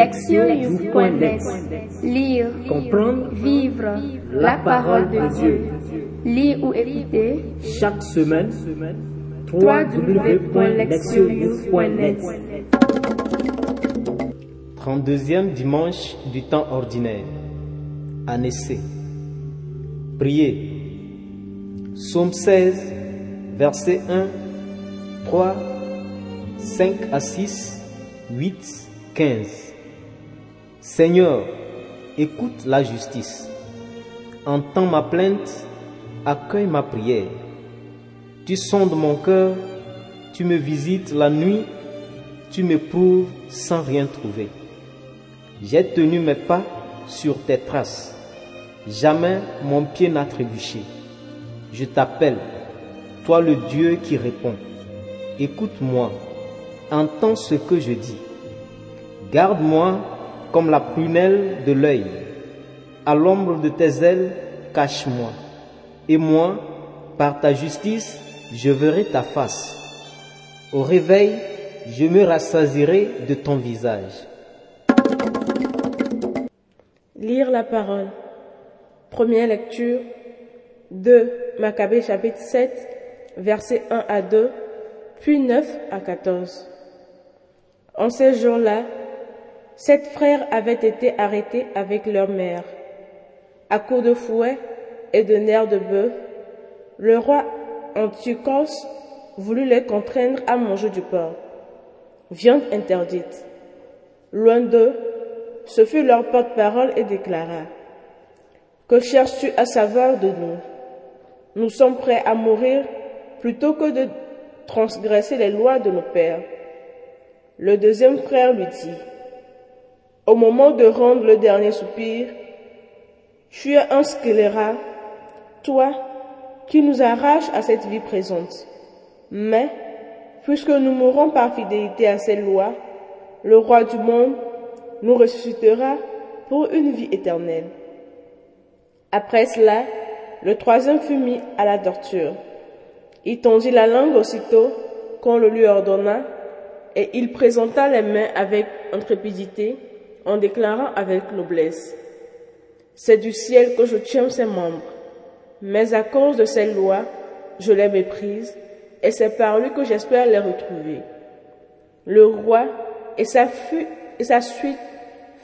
Lectionnews.net Lire, Comprendre, vivre la parole de Dieu. Lire ou écouter chaque semaine, www.lectionnews.net 32e dimanche du temps ordinaire. Année C. Priez. Psaume 16, versets 1, 3, 5 à 6, 8, 15. Seigneur, écoute la justice. Entends ma plainte, accueille ma prière. Tu sondes mon cœur, tu me visites la nuit, tu me prouves sans rien trouver. J'ai tenu mes pas sur tes traces. Jamais mon pied n'a trébuché. Je t'appelle, toi le Dieu qui répond. Écoute-moi, entends ce que je dis. Garde-moi comme la prunelle de l'œil. À l'ombre de tes ailes, cache-moi. Et moi, par ta justice, je verrai ta face. Au réveil, je me rassasierai de ton visage. Lire la parole. Première lecture. 2 Maccabée chapitre 7, versets 1 à 2, puis 9 à 14. En ces jours-là, sept frères avaient été arrêtés avec leur mère. À coups de fouet et de nerfs de bœuf, le roi Antiochos voulut les contraindre à manger du porc, viande interdite. Loin d'eux, ce fut leur porte-parole et déclara Que cherches-tu à savoir de nous? Nous sommes prêts à mourir plutôt que de transgresser les lois de nos pères. Le deuxième frère lui dit Au moment de rendre le dernier soupir, tu es un scélérat, toi qui nous arraches à cette vie présente. Mais, puisque nous mourrons par fidélité à ces lois, le roi du monde nous ressuscitera pour une vie éternelle. Après cela, le troisième fut mis à la torture. Il tendit la langue aussitôt qu'on le lui ordonna, et il présenta les mains avec intrépidité, en déclarant avec noblesse. C'est du ciel que je tiens ces membres, mais à cause de ces lois, je les méprise, et c'est par lui que j'espère les retrouver. Le roi et sa, et sa suite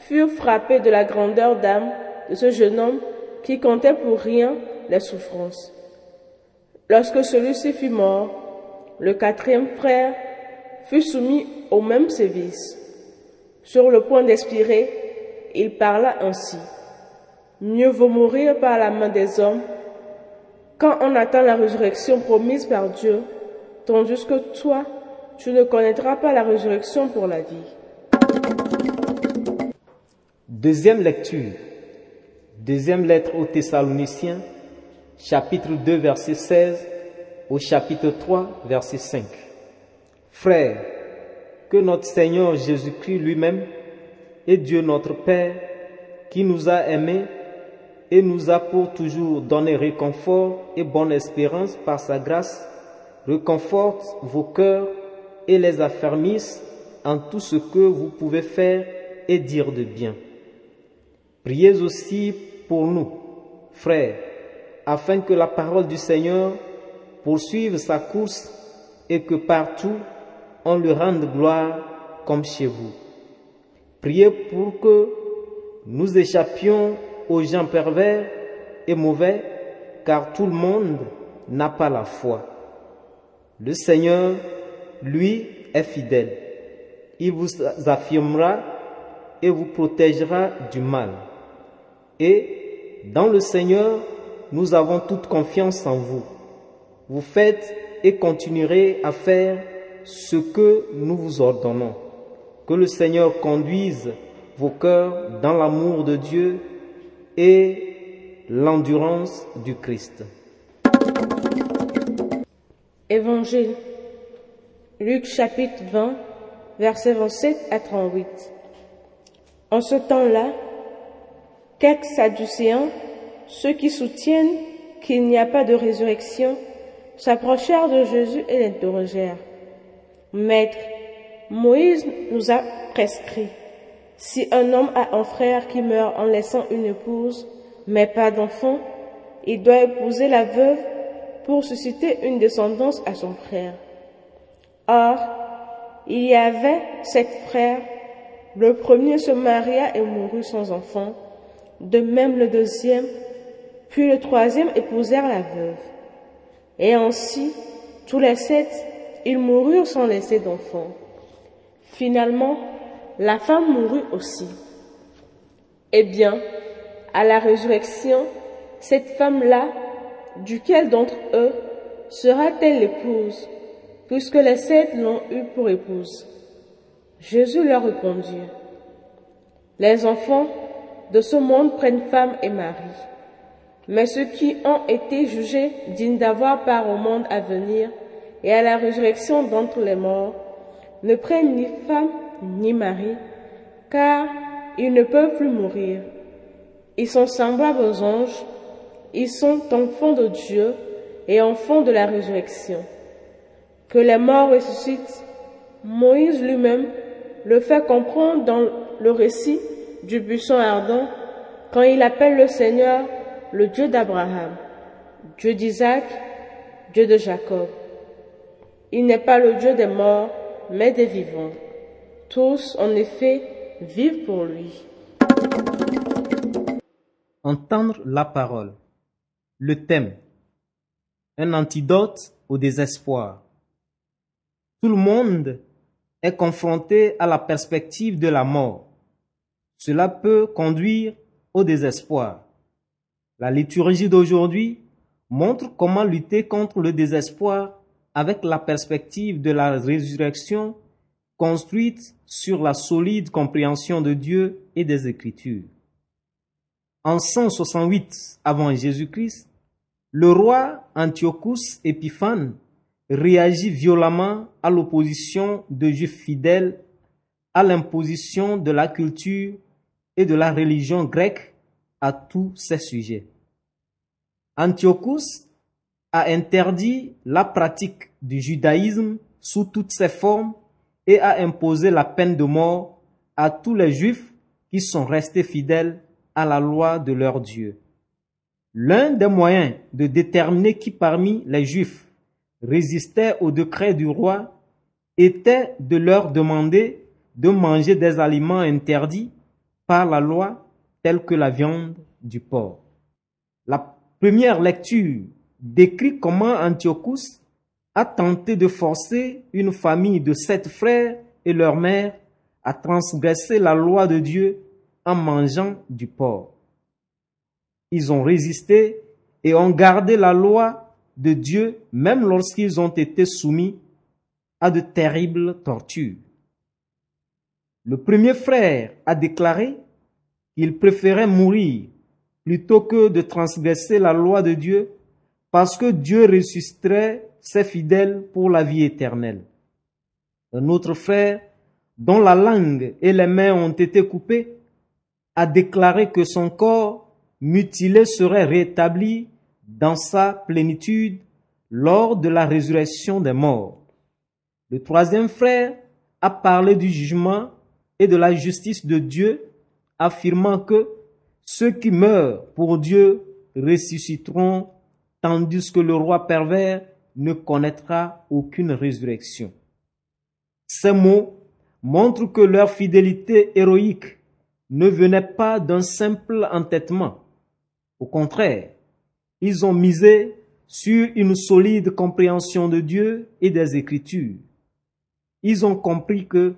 furent frappés de la grandeur d'âme de ce jeune homme qui comptait pour rien les souffrances. Lorsque celui-ci fut mort, le quatrième frère fut soumis au même sévice. Sur le point d'expirer, il parla ainsi. Mieux vaut mourir par la main des hommes quand on attend la résurrection promise par Dieu, tandis que toi, tu ne connaîtras pas la résurrection pour la vie. Deuxième lecture. Deuxième lettre aux Thessaloniciens, chapitre 2, verset 16 au chapitre 3, verset 5. Frères, que notre Seigneur Jésus-Christ lui-même et Dieu notre Père, qui nous a aimés et nous a pour toujours donné réconfort et bonne espérance par sa grâce, réconforte vos cœurs et les affermisse en tout ce que vous pouvez faire et dire de bien. Priez aussi pour nous, frères, afin que la parole du Seigneur poursuive sa course et que partout on lui rende gloire comme chez vous. Priez pour que nous échappions aux gens pervers et mauvais, car tout le monde n'a pas la foi. Le Seigneur, lui, est fidèle. Il vous affirmera et vous protégera du mal. Et dans le Seigneur, nous avons toute confiance en vous. Vous faites et continuerez à faire ce que nous vous ordonnons. Que le Seigneur conduise vos cœurs dans l'amour de Dieu et l'endurance du Christ. Évangile. Luc chapitre 20, versets 27 à 38. En ce temps-là, quelques Sadducéens, ceux qui soutiennent qu'il n'y a pas de résurrection, s'approchèrent de Jésus et l'interrogèrent. Maître, Moïse nous a prescrit Si un homme a un frère qui meurt en laissant une épouse, mais pas d'enfant, il doit épouser la veuve pour susciter une descendance à son frère. Or, il y avait sept frères. Le premier se maria et mourut sans enfant. De même le deuxième, puis le troisième épousèrent la veuve. Et ainsi, tous les sept, ils moururent sans laisser d'enfants. Finalement, la femme mourut aussi. Eh bien, à la résurrection, cette femme-là, duquel d'entre eux sera-t-elle l'épouse, puisque les sept l'ont eue pour épouse? Jésus leur répondit, Les enfants de ce monde prennent femme et mari, mais ceux qui ont été jugés dignes d'avoir part au monde à venir et à la résurrection d'entre les morts ne prennent ni femme ni mari, car ils ne peuvent plus mourir. Ils sont semblables aux anges, ils sont enfants de Dieu et enfants de la résurrection. Que les morts ressuscitent, Moïse lui-même le fait comprendre dans le récit du buisson ardent quand il appelle le Seigneur le Dieu d'Abraham, Dieu d'Isaac, Dieu de Jacob. Il n'est pas le Dieu des morts, mais des vivants. Tous, en effet, vivent pour lui. Entendre la parole. Le thème. Un antidote au désespoir. Tout le monde est confronté à la perspective de la mort. Cela peut conduire au désespoir. La liturgie d'aujourd'hui montre comment lutter contre le désespoir avec la perspective de la résurrection construite sur la solide compréhension de Dieu et des Écritures. En 168 avant Jésus-Christ, le roi Antiochus Épiphane réagit violemment à l'opposition de Juifs fidèles à l'imposition de la culture et de la religion grecque à tous ces sujets. Antiochus a interdit la pratique du judaïsme sous toutes ses formes et a imposé la peine de mort à tous les juifs qui sont restés fidèles à la loi de leur Dieu. L'un des moyens de déterminer qui parmi les juifs résistait au décret du roi était de leur demander de manger des aliments interdits par la loi tels que la viande du porc. La première lecture décrit comment Antiochus a tenté de forcer une famille de sept frères et leur mère à transgresser la loi de Dieu en mangeant du porc. Ils ont résisté et ont gardé la loi de Dieu même lorsqu'ils ont été soumis à de terribles tortures. Le premier frère a déclaré qu'il préférait mourir plutôt que de transgresser la loi de Dieu parce que Dieu ressusciterait ses fidèles pour la vie éternelle. Un autre frère, dont la langue et les mains ont été coupées, a déclaré que son corps mutilé serait rétabli dans sa plénitude lors de la résurrection des morts. Le troisième frère a parlé du jugement et de la justice de Dieu, affirmant que ceux qui meurent pour Dieu ressusciteront, tandis que le roi pervers ne connaîtra aucune résurrection. Ces mots montrent que leur fidélité héroïque ne venait pas d'un simple entêtement. Au contraire, ils ont misé sur une solide compréhension de Dieu et des Écritures. Ils ont compris que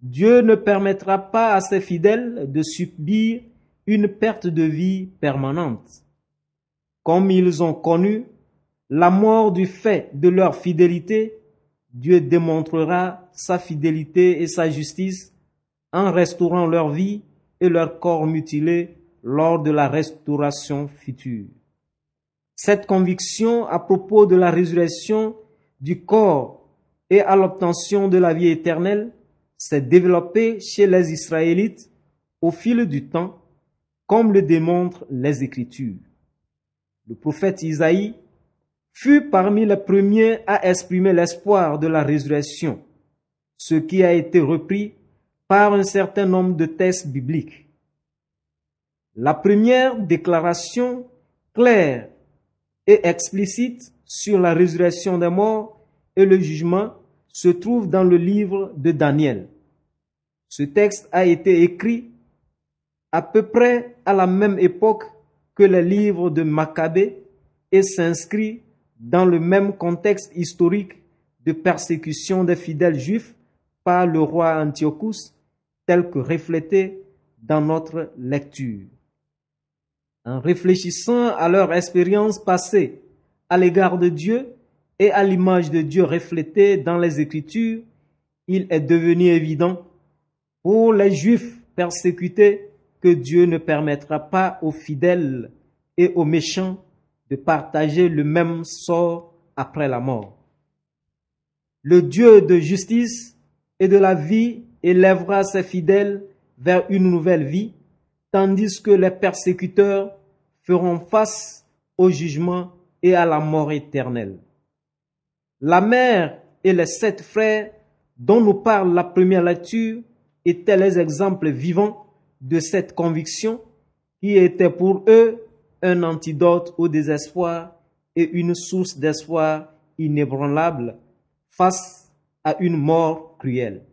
Dieu ne permettra pas à ses fidèles de subir une perte de vie permanente. Comme ils ont connu la mort du fait de leur fidélité, Dieu démontrera sa fidélité et sa justice en restaurant leur vie et leur corps mutilé lors de la restauration future. Cette conviction à propos de la résurrection du corps et à l'obtention de la vie éternelle s'est développée chez les Israélites au fil du temps, comme le démontrent les Écritures. Le prophète Isaïe fut parmi les premiers à exprimer l'espoir de la résurrection, ce qui a été repris par un certain nombre de textes bibliques. La première déclaration claire et explicite sur la résurrection des morts et le jugement se trouve dans le livre de Daniel. Ce texte a été écrit à peu près à la même époque que le livre de Maccabée et s'inscrit dans le même contexte historique de persécution des fidèles juifs par le roi Antiochus tel que reflété dans notre lecture. En réfléchissant à leur expérience passée à l'égard de Dieu et à l'image de Dieu reflétée dans les Écritures, il est devenu évident pour les Juifs persécutés que Dieu ne permettra pas aux fidèles et aux méchants de partager le même sort après la mort. Le Dieu de justice et de la vie élèvera ses fidèles vers une nouvelle vie, tandis que les persécuteurs feront face au jugement et à la mort éternelle. La mère et les sept frères dont nous parle la première lecture étaient les exemples vivants de cette conviction qui était pour eux un antidote au désespoir et une source d'espoir inébranlable face à une mort cruelle.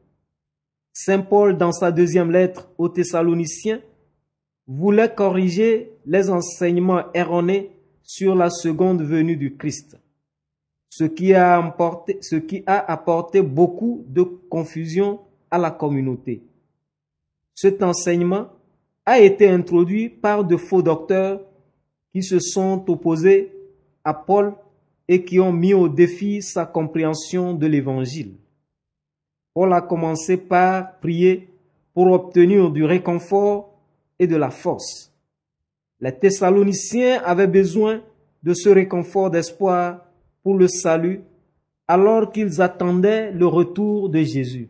Saint Paul, dans sa deuxième lettre aux Thessaloniciens, voulait corriger les enseignements erronés sur la seconde venue du Christ, ce qui a apporté, beaucoup de confusion à la communauté. Cet enseignement a été introduit par de faux docteurs qui se sont opposés à Paul et qui ont mis au défi sa compréhension de l'Évangile. Paul a commencé par prier pour obtenir du réconfort et de la force. Les Thessaloniciens avaient besoin de ce réconfort d'espoir pour le salut alors qu'ils attendaient le retour de Jésus.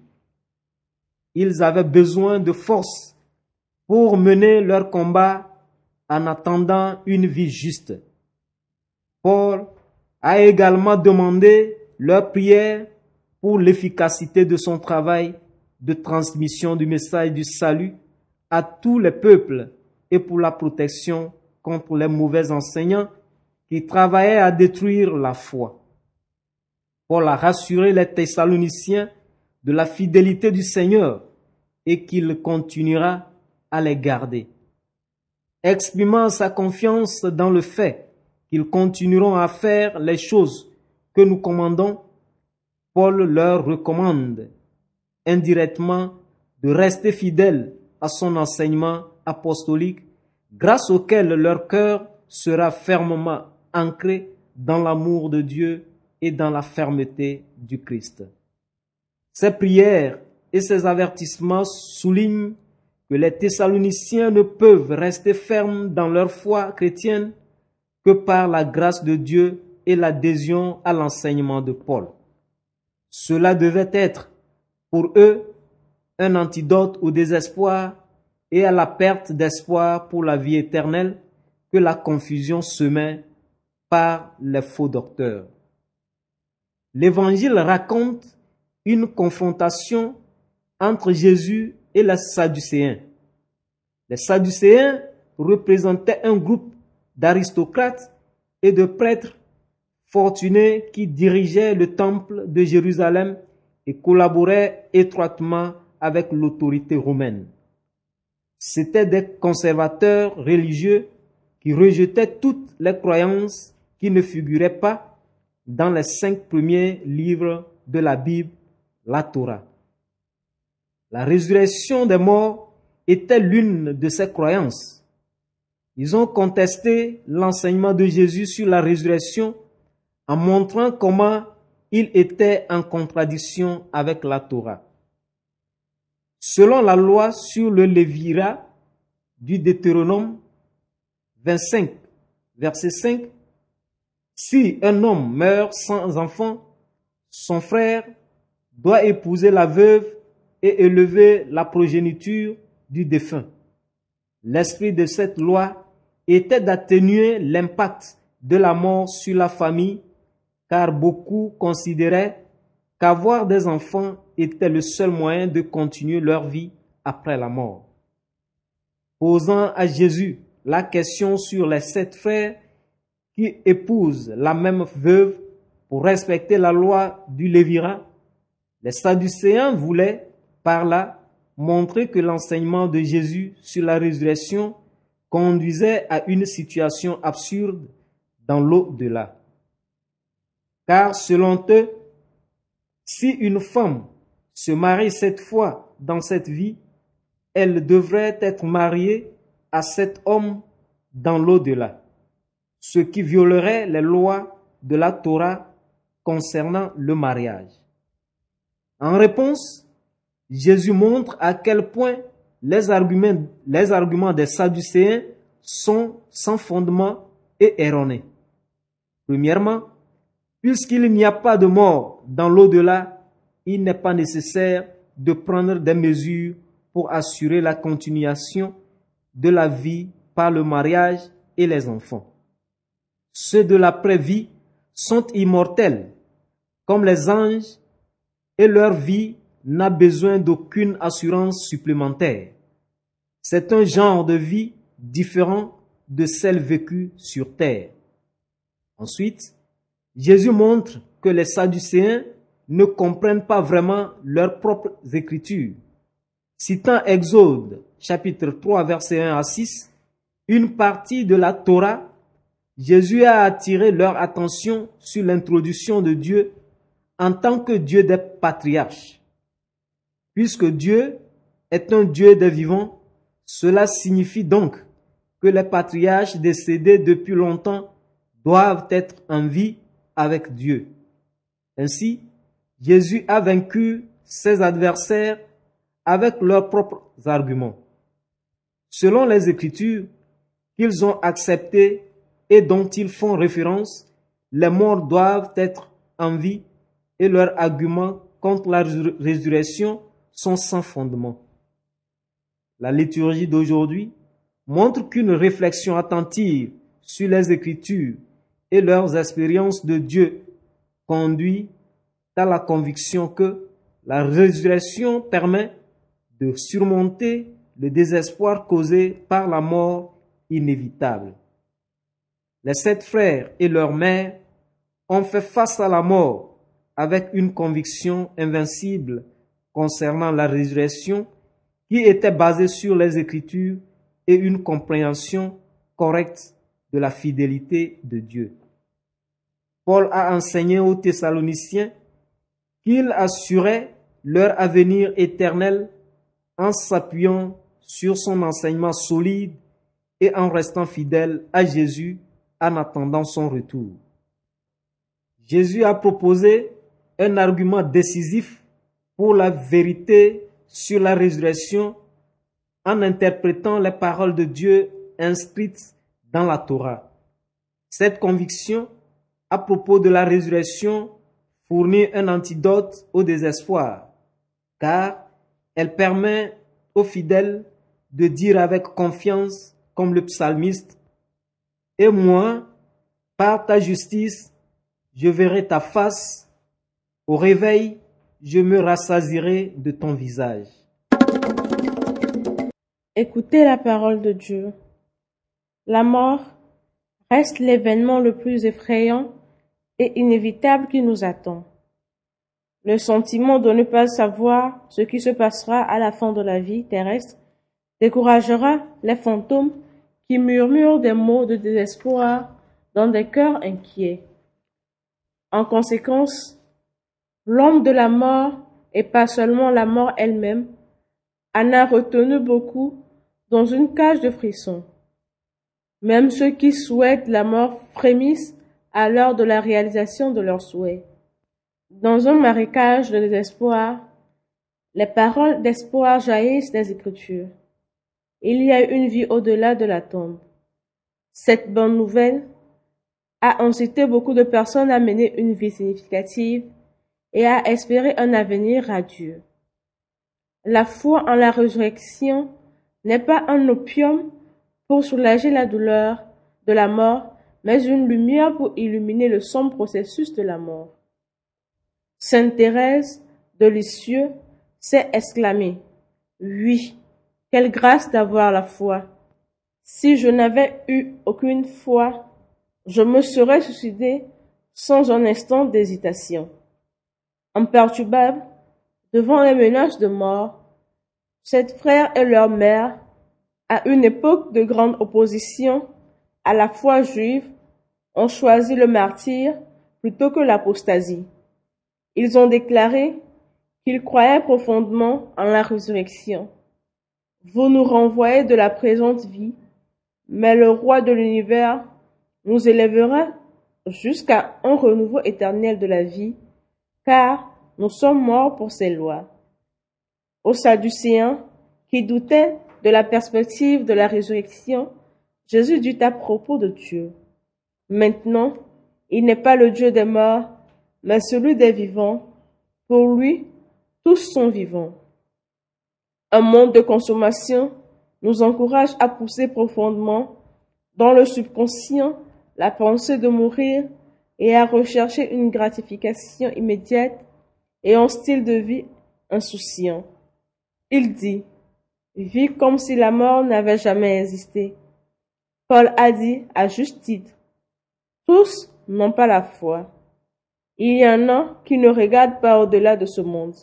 Ils avaient besoin de force pour mener leur combat en attendant une vie juste. Paul a également demandé leur prière pour l'efficacité de son travail de transmission du message du salut à tous les peuples et pour la protection contre les mauvais enseignants qui travaillaient à détruire la foi. Paul a rassuré les Thessaloniciens de la fidélité du Seigneur et qu'il continuera à les garder. Exprimant sa confiance dans le fait qu'ils continueront à faire les choses que nous commandons, Paul leur recommande indirectement de rester fidèles à son enseignement apostolique grâce auquel leur cœur sera fermement ancré dans l'amour de Dieu et dans la fermeté du Christ. Ces prières et ces avertissements soulignent que les Thessaloniciens ne peuvent rester fermes dans leur foi chrétienne que par la grâce de Dieu et l'adhésion à l'enseignement de Paul. Cela devait être pour eux un antidote au désespoir et à la perte d'espoir pour la vie éternelle que la confusion semait par les faux docteurs. L'évangile raconte une confrontation entre Jésus et les Sadducéens. Les Sadducéens représentaient un groupe d'aristocrates et de prêtres fortunés qui dirigeaient le temple de Jérusalem et collaboraient étroitement avec l'autorité romaine. C'étaient des conservateurs religieux qui rejetaient toutes les croyances qui ne figuraient pas dans les cinq premiers livres de la Bible, la Torah. La résurrection des morts était l'une de ces croyances. Ils ont contesté l'enseignement de Jésus sur la résurrection en montrant comment il était en contradiction avec la Torah. Selon la loi sur le Lévira du Deutéronome 25, verset 5, si un homme meurt sans enfant, son frère doit épouser la veuve et élever la progéniture du défunt. L'esprit de cette loi était d'atténuer l'impact de la mort sur la famille car beaucoup considéraient qu'avoir des enfants était le seul moyen de continuer leur vie après la mort. Posant à Jésus la question sur les sept frères qui épousent la même veuve pour respecter la loi du Lévira, les Sadducéens voulaient par là montrer que l'enseignement de Jésus sur la résurrection conduisait à une situation absurde dans l'au-delà. Car selon eux, si une femme se marie cette fois dans cette vie, elle devrait être mariée à cet homme dans l'au-delà, ce qui violerait les lois de la Torah concernant le mariage. En réponse, Jésus montre à quel point les arguments, des Sadducéens sont sans fondement et erronés. Premièrement, puisqu'il n'y a pas de mort dans l'au-delà, il n'est pas nécessaire de prendre des mesures pour assurer la continuation de la vie par le mariage et les enfants. Ceux de l'après-vie sont immortels, comme les anges, et leur vie n'a besoin d'aucune assurance supplémentaire. C'est un genre de vie différent de celle vécue sur terre. Ensuite, Jésus montre que les Sadducéens ne comprennent pas vraiment leurs propres écritures. Citant Exode chapitre 3 verset 1 à 6, une partie de la Torah, Jésus a attiré leur attention sur l'introduction de Dieu en tant que Dieu des patriarches. Puisque Dieu est un Dieu des vivants, cela signifie donc que les patriarches décédés depuis longtemps doivent être en vie avec Dieu. Ainsi, Jésus a vaincu ses adversaires avec leurs propres arguments. Selon les Écritures qu'ils ont acceptées et dont ils font référence, les morts doivent être en vie et leurs arguments contre la résurrection sont sans fondement. La liturgie d'aujourd'hui montre qu'une réflexion attentive sur les Écritures et leurs expériences de Dieu conduit à la conviction que la résurrection permet de surmonter le désespoir causé par la mort inévitable. Les sept frères et leur mère ont fait face à la mort avec une conviction invincible concernant la résurrection qui était basée sur les Écritures et une compréhension correcte de la fidélité de Dieu. Paul a enseigné aux Thessaloniciens qu'il assurait leur avenir éternel en s'appuyant sur son enseignement solide et en restant fidèle à Jésus en attendant son retour. Jésus a proposé un argument décisif pour la vérité sur la résurrection en interprétant les paroles de Dieu inscrites dans la Torah. Cette conviction à propos de la résurrection fournit un antidote au désespoir, car elle permet aux fidèles de dire avec confiance, comme le psalmiste, Et moi, par ta justice, je verrai ta face. Au réveil, je me rassasirai de ton visage. Écoutez la parole de Dieu. La mort reste l'événement le plus effrayant et inévitable qui nous attend. Le sentiment de ne pas savoir ce qui se passera à la fin de la vie terrestre découragera les fantômes qui murmurent des mots de désespoir dans des cœurs inquiets. En conséquence, l'homme de la mort, et pas seulement la mort elle-même, en a retenu beaucoup dans une cage de frissons. Même ceux qui souhaitent la mort frémissent à l'heure de la réalisation de leurs souhaits. Dans un marécage de désespoir, les paroles d'espoir jaillissent des Écritures. Il y a une vie au-delà de la tombe. Cette bonne nouvelle a incité beaucoup de personnes à mener une vie significative et à espérer un avenir radieux. La foi en la résurrection n'est pas un opium pour soulager la douleur de la mort, mais une lumière pour illuminer le sombre processus de la mort. Sainte Thérèse de Lisieux s'est exclamée Oui, quelle grâce d'avoir la foi. Si je n'avais eu aucune foi, je me serais suicidée sans un instant d'hésitation. Imperturbable, devant les menaces de mort, cette frère et leur mère, à une époque de grande opposition à la foi juive, ont choisi le martyr plutôt que l'apostasie. Ils ont déclaré qu'ils croyaient profondément en la résurrection. Vous nous renvoyez de la présente vie, mais le roi de l'univers nous élèvera jusqu'à un renouveau éternel de la vie, car nous sommes morts pour ces lois. Aux Sadducéens, qui doutaient de la perspective de la résurrection, Jésus dit à propos de Dieu. Maintenant, il n'est pas le Dieu des morts, mais celui des vivants. Pour lui, tous sont vivants. Un monde de consommation nous encourage à pousser profondément dans le subconscient la pensée de mourir et à rechercher une gratification immédiate et un style de vie insouciant. Il dit, vis comme si la mort n'avait jamais existé. Paul a dit à juste titre, tous n'ont pas la foi. Il y en a qui ne regardent pas au-delà de ce monde.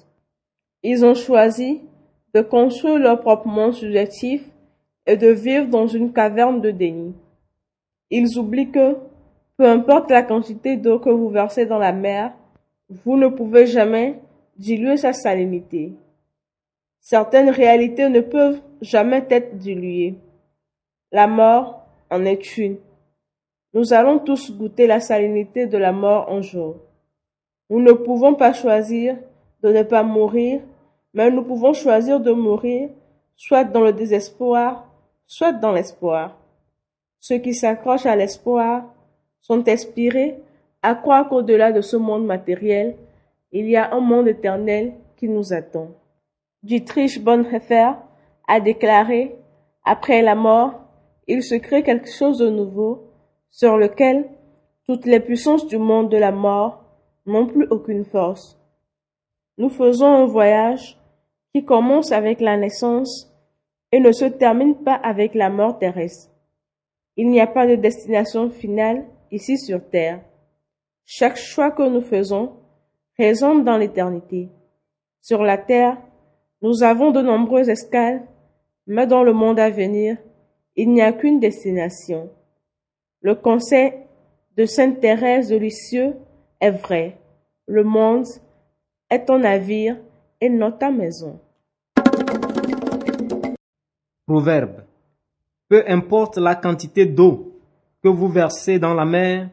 Ils ont choisi de construire leur propre monde subjectif et de vivre dans une caverne de déni. Ils oublient que, peu importe la quantité d'eau que vous versez dans la mer, vous ne pouvez jamais diluer sa salinité. Certaines réalités ne peuvent jamais être diluées. La mort en est une. Nous allons tous goûter la salinité de la mort un jour. Nous ne pouvons pas choisir de ne pas mourir, mais nous pouvons choisir de mourir soit dans le désespoir, soit dans l'espoir. Ceux qui s'accrochent à l'espoir sont inspirés à croire qu'au-delà de ce monde matériel, il y a un monde éternel qui nous attend. Dietrich Bonhoeffer a déclaré, après la mort, il se crée quelque chose de nouveau sur lequel toutes les puissances du monde de la mort n'ont plus aucune force. Nous faisons un voyage qui commence avec la naissance et ne se termine pas avec la mort terrestre. Il n'y a pas de destination finale ici sur Terre. Chaque choix que nous faisons résonne dans l'éternité. Sur la Terre, nous avons de nombreuses escales, mais dans le monde à venir, il n'y a qu'une destination. Le conseil de Sainte Thérèse de Lisieux est vrai. Le monde est ton navire et non ta maison. Proverbe. Peu importe la quantité d'eau que vous versez dans la mer,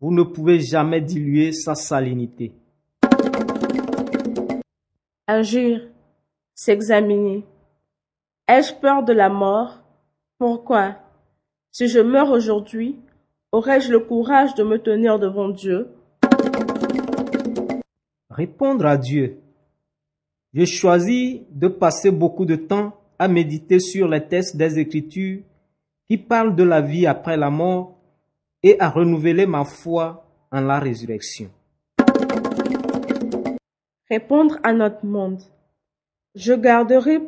vous ne pouvez jamais diluer sa salinité. Agir, s'examiner. Ai-je peur de la mort? Pourquoi? Si je meurs aujourd'hui, aurais-je le courage de me tenir devant Dieu? Répondre à Dieu. Je choisis de passer beaucoup de temps à méditer sur les textes des Écritures qui parlent de la vie après la mort et à renouveler ma foi en la résurrection. Répondre à notre monde. Je garderai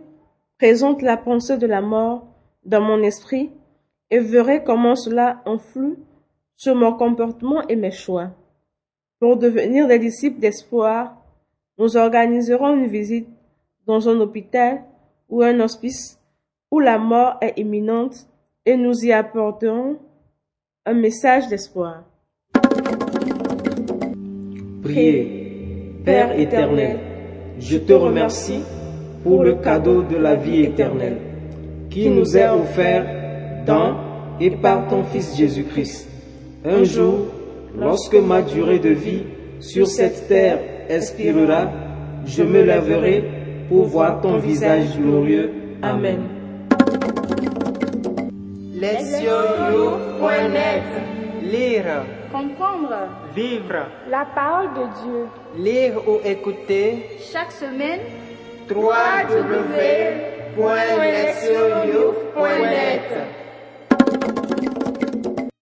présente la pensée de la mort dans mon esprit et verrai comment cela influe sur mon comportement et mes choix. Pour devenir des disciples d'espoir, nous organiserons une visite dans un hôpital ou un hospice où la mort est imminente et nous y apporterons un message d'espoir. Priez, Père éternel, je te remercie pour le cadeau de la vie éternelle qui nous est offert dans et par ton Fils Jésus-Christ. Un jour, lorsque ma durée de vie sur cette terre expirera, je me lèverai pour voir ton visage glorieux. Amen. Lire, Comprendre. Vivre, la parole de Dieu. Lire ou écouter. Chaque semaine www.lectionyouth.net